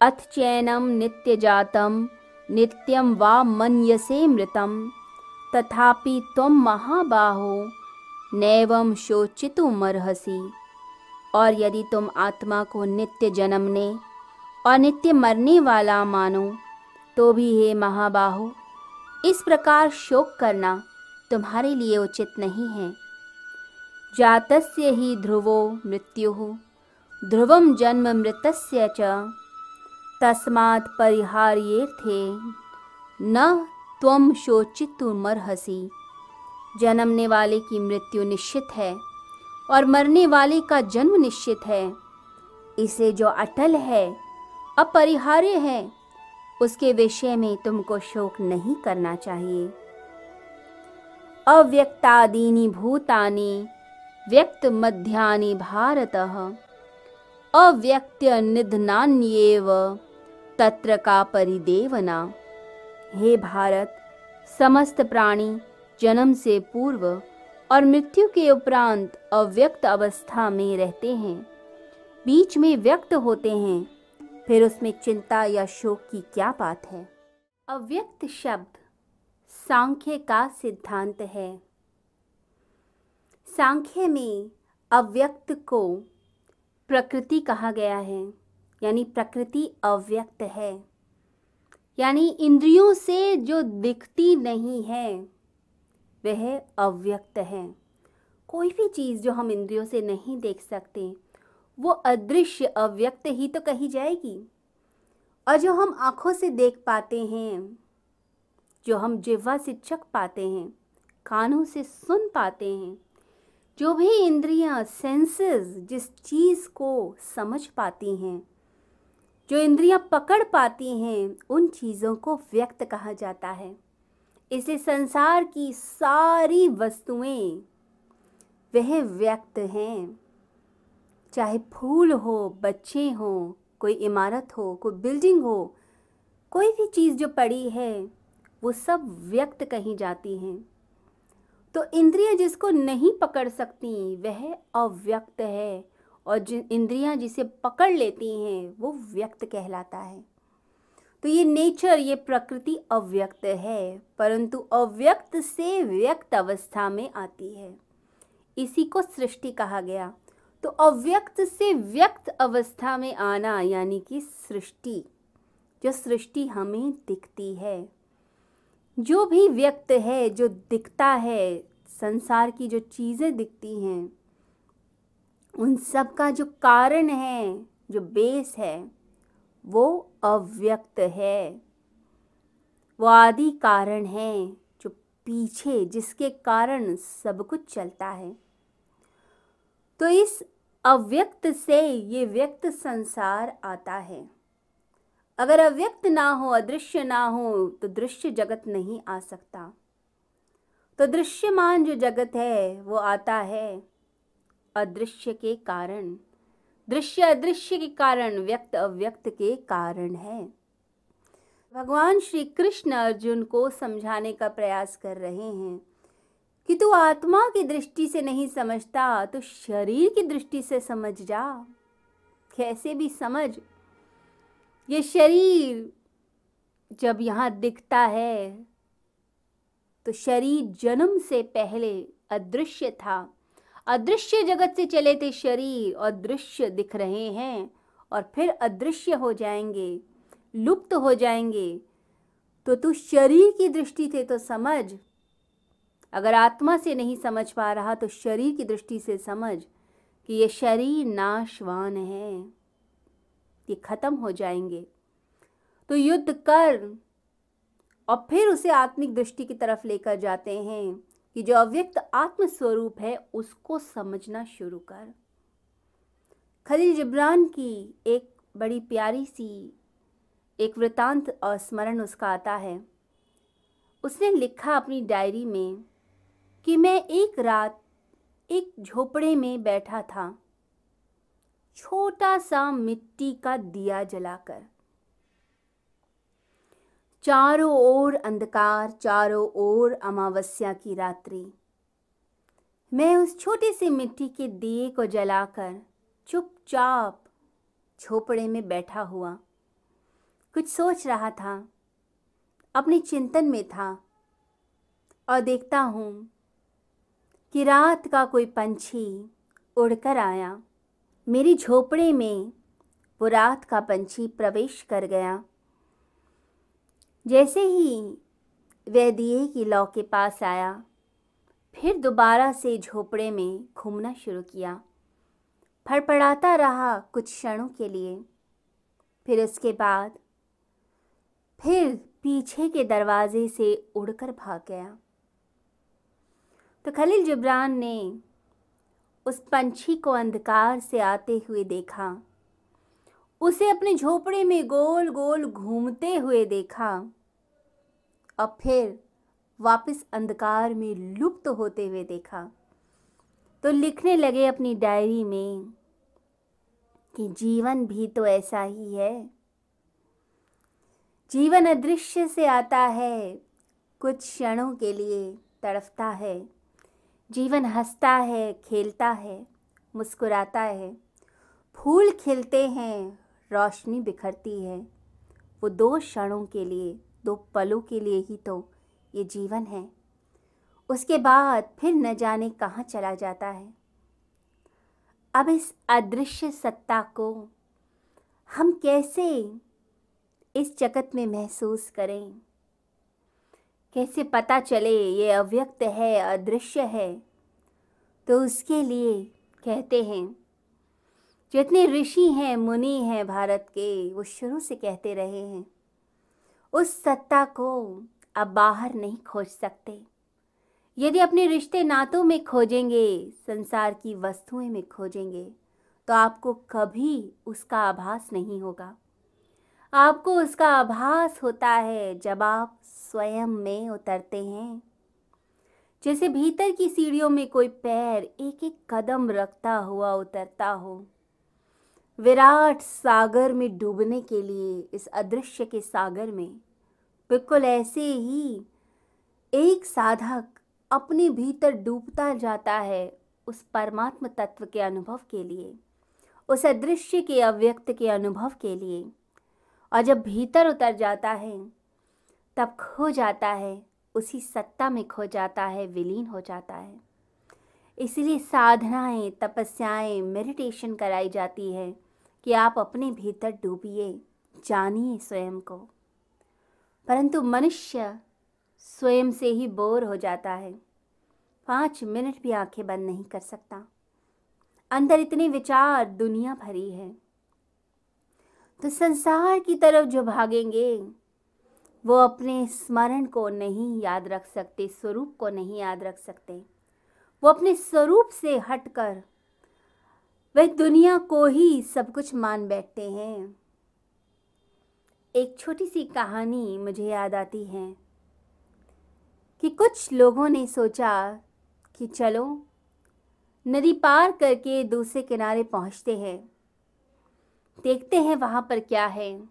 अथ चैनम नित्य जातम नित्यम वा मन्यसे मृतम तथापि तुम महाबाहो नैवम शोचितुमर्हसि। और यदि तुम आत्मा को नित्य जन्मने और नित्य मरने वाला मानो तो भी हे महाबाहो, इस प्रकार शोक करना तुम्हारे लिए उचित नहीं है। जातस्य ही ध्रुवो मृत्यु ध्रुवम जन्म मृतस्य च। तस्मात् परिहार्येर्थे न त्वम शोचितुमर्हसि जन्मने वाले की मृत्यु निश्चित है और मरने वाले का जन्म निश्चित है। इसे जो अटल है, अपरिहार्य है, उसके विषय में तुमको शोक नहीं करना चाहिए। अव्यक्तादीनि भूतानि व्यक्त मध्यानि भारत। अव्यक्त निधनान्येव तत्र का परिदेवना। हे भारत, समस्त प्राणी जन्म से पूर्व और मृत्यु के उपरांत अव्यक्त अवस्था में रहते हैं, बीच में व्यक्त होते हैं, फिर उसमें चिंता या शोक की क्या बात है? अव्यक्त शब्द सांख्य का सिद्धांत है। सांख्य में अव्यक्त को प्रकृति कहा गया है। यानी प्रकृति अव्यक्त है। यानी इंद्रियों से जो दिखती नहीं है, वह अव्यक्त है। कोई भी चीज़ जो हम इंद्रियों से नहीं देख सकते, वो अदृश्य अव्यक्त ही तो कही जाएगी। और जो हम आँखों से देख पाते हैं, जो हम जिह्वा से चख पाते हैं, कानों से सुन पाते हैं, जो भी इंद्रियाँ सेंसेस जिस चीज़ को समझ पाती हैं जो इंद्रियाँ पकड़ पाती हैं, उन चीज़ों को व्यक्त कहा जाता है। इसे संसार की सारी वस्तुएँ वह व्यक्त हैं। चाहे फूल हो, बच्चे हो, कोई इमारत हो, कोई बिल्डिंग हो, कोई भी चीज़ जो पड़ी है, वो सब व्यक्त कही जाती हैं। तो इंद्रियाँ जिसको नहीं पकड़ सकती, वह अव्यक्त है। और जिन इंद्रियाँ जिसे पकड़ लेती हैं, वो व्यक्त कहलाता है। तो ये नेचर, ये प्रकृति अव्यक्त है, परंतु अव्यक्त से व्यक्त अवस्था में आती है। इसी को सृष्टि कहा गया। तो अव्यक्त से व्यक्त अवस्था में आना यानी कि सृष्टि, जो सृष्टि हमें दिखती है। जो भी व्यक्त है, जो दिखता है, संसार की जो चीज़ें दिखती हैं उन सब का जो कारण है, जो बेस है, वो अव्यक्त है। वो आदि कारण है, जो पीछे, जिसके कारण सब कुछ चलता है। तो इस अव्यक्त से ये व्यक्त संसार आता है। अगर अव्यक्त ना हो, अदृश्य ना हो तो दृश्य जगत नहीं आ सकता। तो दृश्यमान जो जगत है, वो आता है। अदृश्य के कारण, दृश्य अदृश्य के कारण, व्यक्त अव्यक्त के कारण है। भगवान श्री कृष्ण अर्जुन को समझाने का प्रयास कर रहे हैं कि तू आत्मा की दृष्टि से नहीं समझता तो शरीर की दृष्टि से समझ जा। कैसे भी समझ, ये शरीर जब यहाँ दिखता है तो शरीर जन्म से पहले अदृश्य था। अदृश्य जगत से चले थे शरीर और दृश्य दिख रहे हैं और फिर अदृश्य हो जाएँगे, लुप्त हो जाएँगे। तो तू शरीर की दृष्टि से तो समझ। अगर आत्मा से नहीं समझ पा रहा तो शरीर की दृष्टि से समझ कि ये शरीर नाशवान है। ये खत्म हो जाएँगे। तो युद्ध कर और फिर उसे आत्मिक दृष्टि की तरफ़ लेकर जाते हैं। कि जो अव्यक्त आत्म स्वरूप है, उसको समझना शुरू कर। खलील जिब्रान की एक बड़ी प्यारी सी, एक वृतांत और स्मरण उसका आता है। उसने लिखा अपनी डायरी में कि मैं एक रात एक झोपड़े में बैठा था। छोटा सा मिट्टी का दिया जलाकर। चारों ओर अंधकार, चारों ओर अमावस्या की रात्रि। मैं उस छोटे से मिट्टी के दिए को जलाकर चुपचाप झोपड़े में बैठा हुआ। कुछ सोच रहा था, अपने चिंतन में था, और देखता हूँ कि रात का कोई पंछी उड़कर आया। मेरी झोपड़े में वो रात का पंछी प्रवेश कर गया। जैसे ही वह दिए की लौ के पास आया, फिर दोबारा से झोपड़े में घूमना शुरू किया। फड़फड़ाता रहा कुछ क्षणों के लिए, फिर उसके बाद फिर पीछे के दरवाजे से उड़कर भाग गया। तो खलील जिब्रान ने उस पंछी को अंधकार से आते हुए देखा। उसे अपने झोपड़े में गोल गोल घूमते हुए देखा। और फिर वापस अंधकार में लुप्त होते हुए देखा। तो लिखने लगे अपनी डायरी में कि जीवन भी तो ऐसा ही है। जीवन अदृश्य से आता है, कुछ क्षणों के लिए तड़फता है। जीवन हंसता है, खेलता है, मुस्कुराता है। फूल खिलते हैं, रोशनी बिखरती है, वो दो क्षणों के लिए दो पलों के लिए ही तो ये जीवन है। उसके बाद फिर न जाने कहाँ चला जाता है। अब इस अदृश्य सत्ता को हम कैसे इस जगत में महसूस करें? कैसे पता चले ये अव्यक्त है, अदृश्य है? तो उसके लिए कहते हैं, जितने ऋषि हैं, मुनि हैं भारत के, वो शुरू से कहते रहे हैं। उस सत्ता को अब बाहर नहीं खोज सकते। यदि अपने रिश्ते नातों में खोजेंगे, संसार की वस्तुएँ में खोजेंगे तो आपको कभी उसका आभास नहीं होगा। आपको उसका आभास होता है जब आप स्वयं में उतरते हैं। जैसे भीतर की सीढ़ियों में कोई पैर एक एक कदम रखता हुआ उतरता हो विराट सागर में डूबने के लिए, इस अदृश्य के सागर में। बिल्कुल ऐसे ही, एक साधक अपने भीतर डूबता जाता है उस परमात्म तत्व के अनुभव के लिए, उस अदृश्य के अव्यक्त के अनुभव के लिए। और जब भीतर उतर जाता है, तब खो जाता है, उसी सत्ता में खो जाता है, विलीन हो जाता है। इसलिए साधनाएँ, तपस्याएँ मेडिटेशन कराई जाती है। कि आप अपने भीतर डूबिए, जानिए स्वयं को। परंतु मनुष्य स्वयं से ही बोर हो जाता है। पाँच मिनट भी आँखें बंद नहीं कर सकता। अंदर इतने विचार, दुनिया भरी है। तो संसार की तरफ़ जो भागेंगे, वो अपने स्मरण को नहीं याद रख सकते, स्वरूप को नहीं याद रख सकते। वो अपने स्वरूप से हटकर वह दुनिया को ही सब कुछ मान बैठते हैं। एक छोटी सी कहानी मुझे याद आती है कि कुछ लोगों ने सोचा कि चलो, नदी पार करके दूसरे किनारे पहुँचते हैं। देखते हैं वहाँ पर क्या है।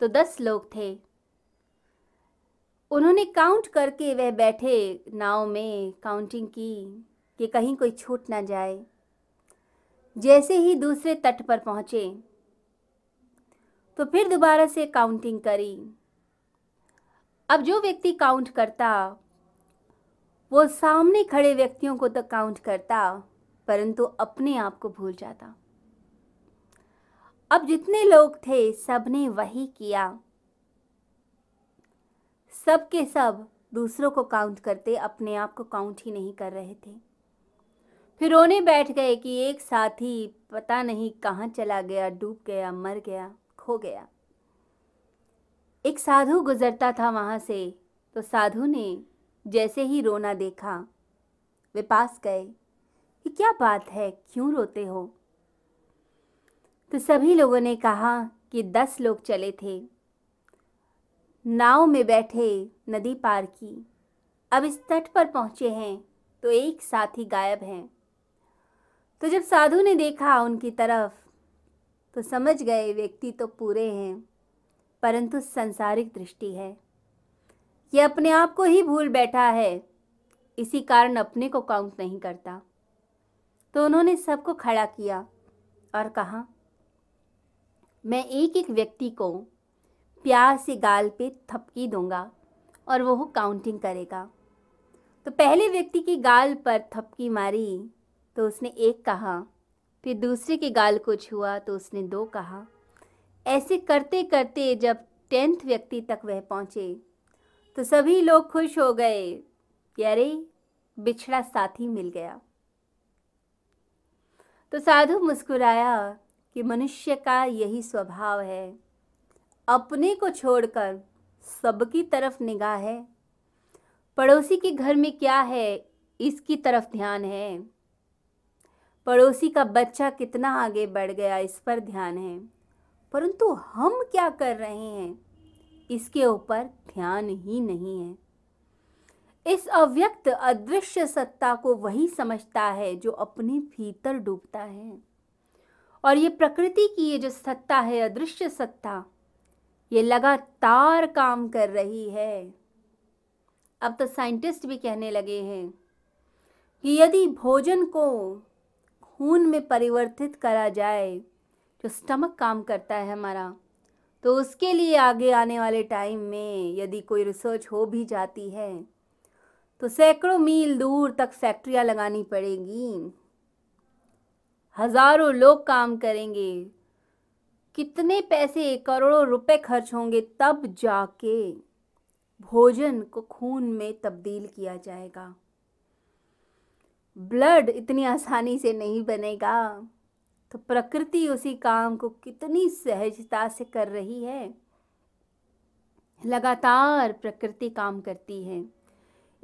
तो दस लोग थे। उन्होंने काउंट करके वह बैठे नाव में काउंटिंग की कि कहीं कोई छूट ना जाए। जैसे ही दूसरे तट पर पहुँचे तो फिर दोबारा से काउंटिंग करी। अब जो व्यक्ति काउंट करता, वो सामने खड़े व्यक्तियों को तो काउंट करता, परंतु अपने आप को भूल जाता। अब जितने लोग थे, सबने वही किया। सब के सब दूसरों को काउंट करते, अपने आप को काउंट ही नहीं कर रहे थे। फिर रोने बैठ गए कि एक साथी पता नहीं कहाँ चला गया, डूब गया, मर गया, खो गया। एक साधु गुजरता था वहाँ से तो साधु ने जैसे ही रोना देखा, वे पास गए कि क्या बात है, क्यों रोते हो? तो सभी लोगों ने कहा कि दस लोग चले थे। नाव में बैठे नदी पार की। अब इस तट पर पहुँचे हैं तो एक साथी गायब हैं। तो जब साधु ने देखा उनकी तरफ़ तो समझ गए व्यक्ति तो पूरे हैं, परंतु संसारिक दृष्टि है। ये अपने आप को ही भूल बैठा है, इसी कारण अपने को काउंट नहीं करता। तो उन्होंने सबको खड़ा किया और कहा, मैं एक एक व्यक्ति को प्यार से गाल पे थपकी दूँगा और वो काउंटिंग करेगा। तो पहले व्यक्ति की गाल पर थपकी मारी तो उसने एक कहा, फिर दूसरे के गाल को छुआ तो उसने दो कहा। ऐसे करते करते जब टेंथ व्यक्ति तक वह पहुँचे तो सभी लोग खुश हो गए। अरे बिछड़ा साथी मिल गया। तो साधु मुस्कुराया कि मनुष्य का यही स्वभाव है। अपने को छोड़कर सबकी तरफ़ निगाह है। पड़ोसी के घर में क्या है, इसकी तरफ़ ध्यान है। पड़ोसी का बच्चा कितना आगे बढ़ गया, इस पर ध्यान है। परंतु हम क्या कर रहे हैं? इसके ऊपर ध्यान ही नहीं है। इस अव्यक्त अदृश्य सत्ता को वही समझता है जो अपने भीतर डूबता है। और ये प्रकृति की ये जो सत्ता है, अदृश्य सत्ता, ये लगातार काम कर रही है। अब तो साइंटिस्ट भी कहने लगे हैं कि यदि भोजन को खून में परिवर्तित करा जाए, जो स्टमक काम करता है हमारा तो उसके लिए आगे आने वाले टाइम में यदि कोई रिसर्च हो भी जाती है तो सैकड़ों मील दूर तक फैक्ट्रियाँ लगानी पड़ेगी। हज़ारों लोग काम करेंगे। कितने पैसे, करोड़ों रुपए खर्च होंगे तब जाके भोजन को खून में तब्दील किया जाएगा। ब्लड इतनी आसानी से नहीं बनेगा। तो प्रकृति उसी काम को कितनी सहजता से कर रही है। लगातार प्रकृति काम करती है।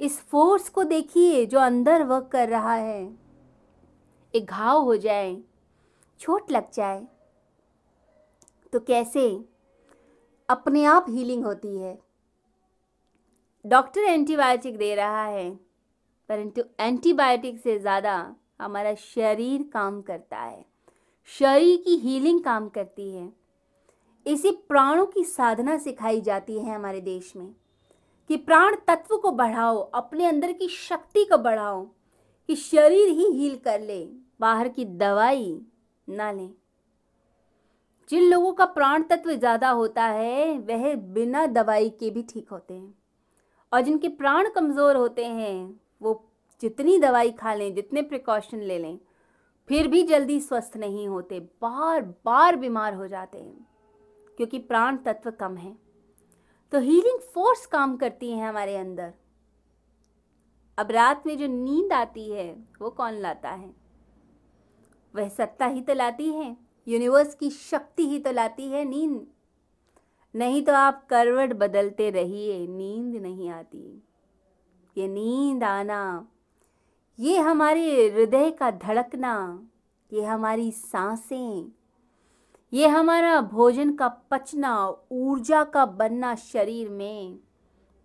इस फोर्स को देखिए जो अंदर वर्क कर रहा है। एक घाव हो जाए, चोट लग जाए तो कैसे? अपने आप हीलिंग होती है। डॉक्टर एंटीबायोटिक दे रहा है। परंतु एंटीबायोटिक से ज़्यादा हमारा शरीर काम करता है। शरीर की हीलिंग काम करती है। इसी प्राणों की साधना सिखाई जाती है हमारे देश में कि प्राण तत्व को बढ़ाओ, अपने अंदर की शक्ति को बढ़ाओ, कि शरीर ही हील कर ले, बाहर की दवाई ना लें। जिन लोगों का प्राण तत्व ज़्यादा होता है, वह बिना दवाई के भी ठीक होते हैं और जिनके प्राण कमज़ोर होते हैं वो जितनी दवाई खा लें, जितने प्रिकॉशन ले लें, फिर भी जल्दी स्वस्थ नहीं होते, बार बार बीमार हो जाते हैं, क्योंकि प्राण तत्व कम है। तो हीलिंग फोर्स काम करती है हमारे अंदर। अब रात में जो नींद आती है, वो कौन लाता है? वह सत्ता ही तो लाती है यूनिवर्स की शक्ति ही तो लाती है नींद। नहीं तो आप करवट बदलते रहिए, नींद नहीं आती। ये नींद आना, ये हमारे हृदय का धड़कना, ये हमारी साँसें, ये हमारा भोजन का पचना, ऊर्जा का बनना शरीर में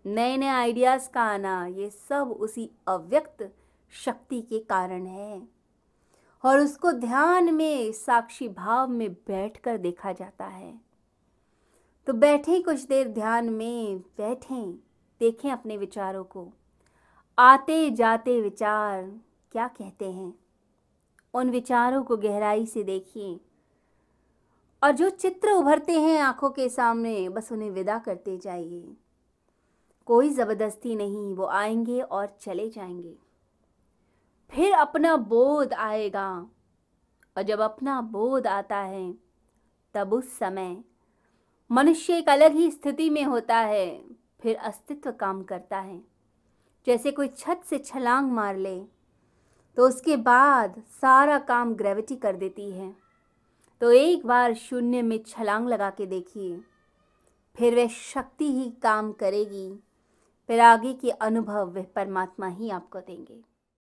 नए नए आइडियाज़ का आना, ये सब उसी अव्यक्त शक्ति के कारण है। और उसको ध्यान में, साक्षी भाव में बैठकर देखा जाता है। तो बैठें कुछ देर ध्यान में, बैठें, देखें अपने विचारों को। आते जाते विचार क्या कहते हैं? उन विचारों को गहराई से देखिए। और जो चित्र उभरते हैं आँखों के सामने, बस उन्हें विदा करते जाइए। कोई ज़बरदस्ती नहीं, वो आएँगे और चले जाएँगे। फिर अपना बोध आएगा। और जब अपना बोध आता है, तब उस समय मनुष्य एक अलग ही स्थिति में होता है, फिर अस्तित्व काम करता है। जैसे कोई छत से छलांग मार ले तो उसके बाद सारा काम ग्रेविटी कर देती है। तो एक बार शून्य में छलांग लगा के देखिए, फिर वह शक्ति ही काम करेगी, फिर आगे के अनुभव वह परमात्मा ही आपको देंगे।